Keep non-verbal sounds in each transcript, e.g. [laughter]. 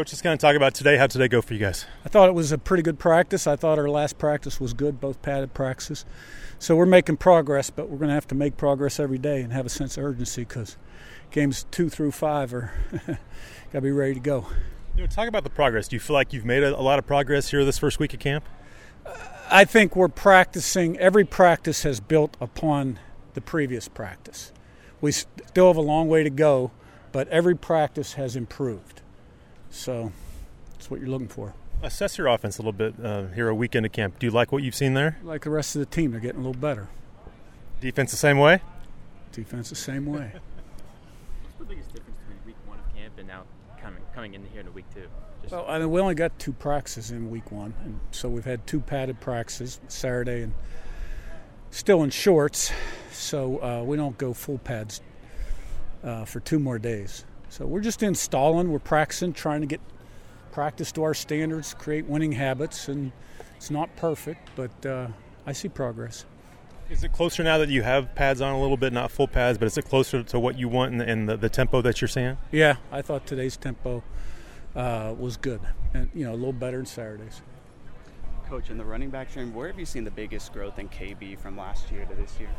Coach, just kind of talk about today. How today go for you guys? I thought it was a pretty good practice. I thought our last practice was good, both padded practices. So we're making progress, but we're going to have to make progress every day and have a sense of urgency because games two through five are [laughs] got to be ready to go. You know, talk about the progress. Do you feel like you've made a, a lot of progress here this first week of camp? I think we're practicing. Every practice has built upon the previous practice. We still have a long way to go, but every practice has improved. So that's what you're looking for. Assess your offense a little bit uh, here a weekend of camp. Do you like what you've seen there? Like the rest of the team, they're getting a little better. Defense the same way? Defense the same way. [laughs] What's the biggest difference between week one of camp and now coming coming in here in week two? Just well, I mean, we only got two practices in week one, and so we've had two padded practices Saturday and still in shorts, so uh, we don't go full pads uh, for two more days. So we're just installing, we're practicing, trying to get practice to our standards, create winning habits, and it's not perfect, but uh, I see progress. Is it closer now that you have pads on a little bit, not full pads, but is it closer to what you want and, and the, the, tempo that you're seeing? Yeah, I thought today's tempo uh, was good, and you know a little better than Saturdays. Coach, in the running back room, where have you seen the biggest growth in KB from last year to this year?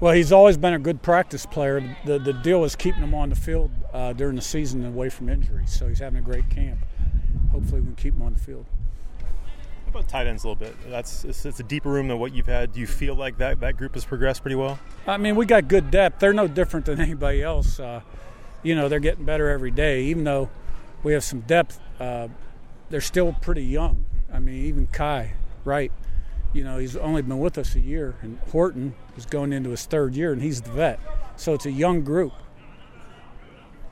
Well, he's always been a good practice player. The, the deal is keeping him on the field uh, during the season and away from injuries. So he's having a great camp. Hopefully, we can keep him on the field. How about tight ends a little bit? That's it's, it's, a deeper room than what you've had. Do you feel like that that group has progressed pretty well? I mean, we got good depth. They're no different than [laughs] anybody else. Uh, you know, they're getting better every day. Even though we have some depth, uh, they're still pretty young. I mean, even Kai, right? you know, he's only been with us a year, and Horton is going into his third year, and he's the vet. So it's a young group.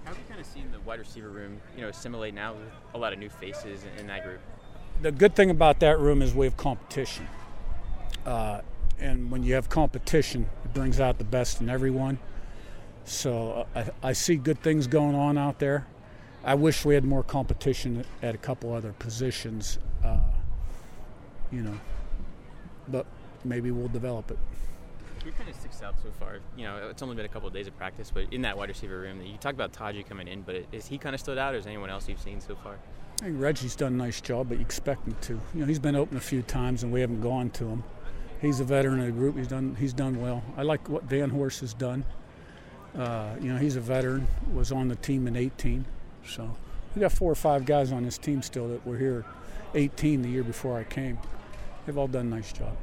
How have you kind of seen the wide receiver room, you know, assimilate now with a lot of new faces in that group? The good thing about that room is we have competition. Uh, and when you have competition, it brings out the best in everyone. So uh, I, I see good things going on out there. I wish we had more competition at a couple other positions. Uh, you know, but maybe we'll develop it. Of sticks out so far? You know, it's only been a couple of days of practice, but in that wide receiver room, you talk about Taji coming in, but is he kind of stood out, or is anyone else you've seen so far? I think Reggie's done a nice job, but you expect him to. You know, he's been open a few times, and we haven't gone to him. He's a veteran of the group. He's done. He's done well. I like what Vanhorse has done. Uh, you know, he's a veteran. Was on the team in 18, so we got four or five guys on this team still that were here 18 the year before I came. They've all done a nice job.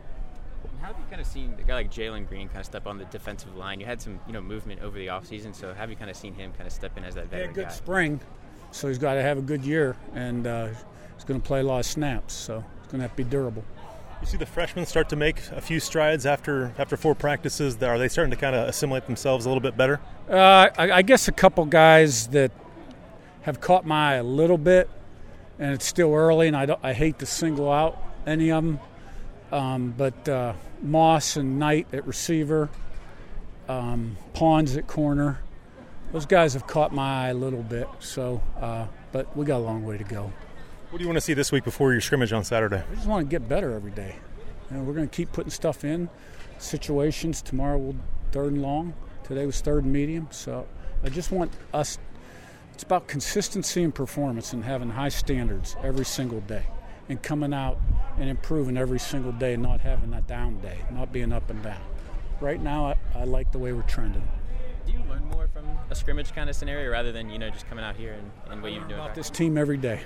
How have you kind of seen a guy like Jalen Green kind of step on the defensive line? You had some, you know, movement over the offseason, so have you kind of seen him kind of step in as that veteran yeah, good guy? spring, so he's got to have a good year, and uh, he's going to play a lot of snaps, so he's going to have to be durable. You see the freshmen start to make a few strides after after four practices. Are they starting to kind of assimilate themselves a little bit better? Uh, I, I guess a couple guys that have caught my eye a little bit, and it's still early, and I, I hate to single out any of them. Um, but uh, Moss and Knight at receiver, um, Pawns at corner. Those guys have caught my eye a little bit. So, uh, but we got a long way to go. What do you want to see this week before your scrimmage on Saturday? I just want to get better every day. You know, we're going to keep putting stuff in situations. Tomorrow we'll third and long. Today was third and medium. So I just want us. It's about consistency and performance and having high standards every single day and coming out and improving every single day, not having that down day, not being up and down. Right now, I, I like the way we're trending. Do you learn more from a scrimmage kind of scenario rather than you know just coming out here and, and what you're doing? About this team every day.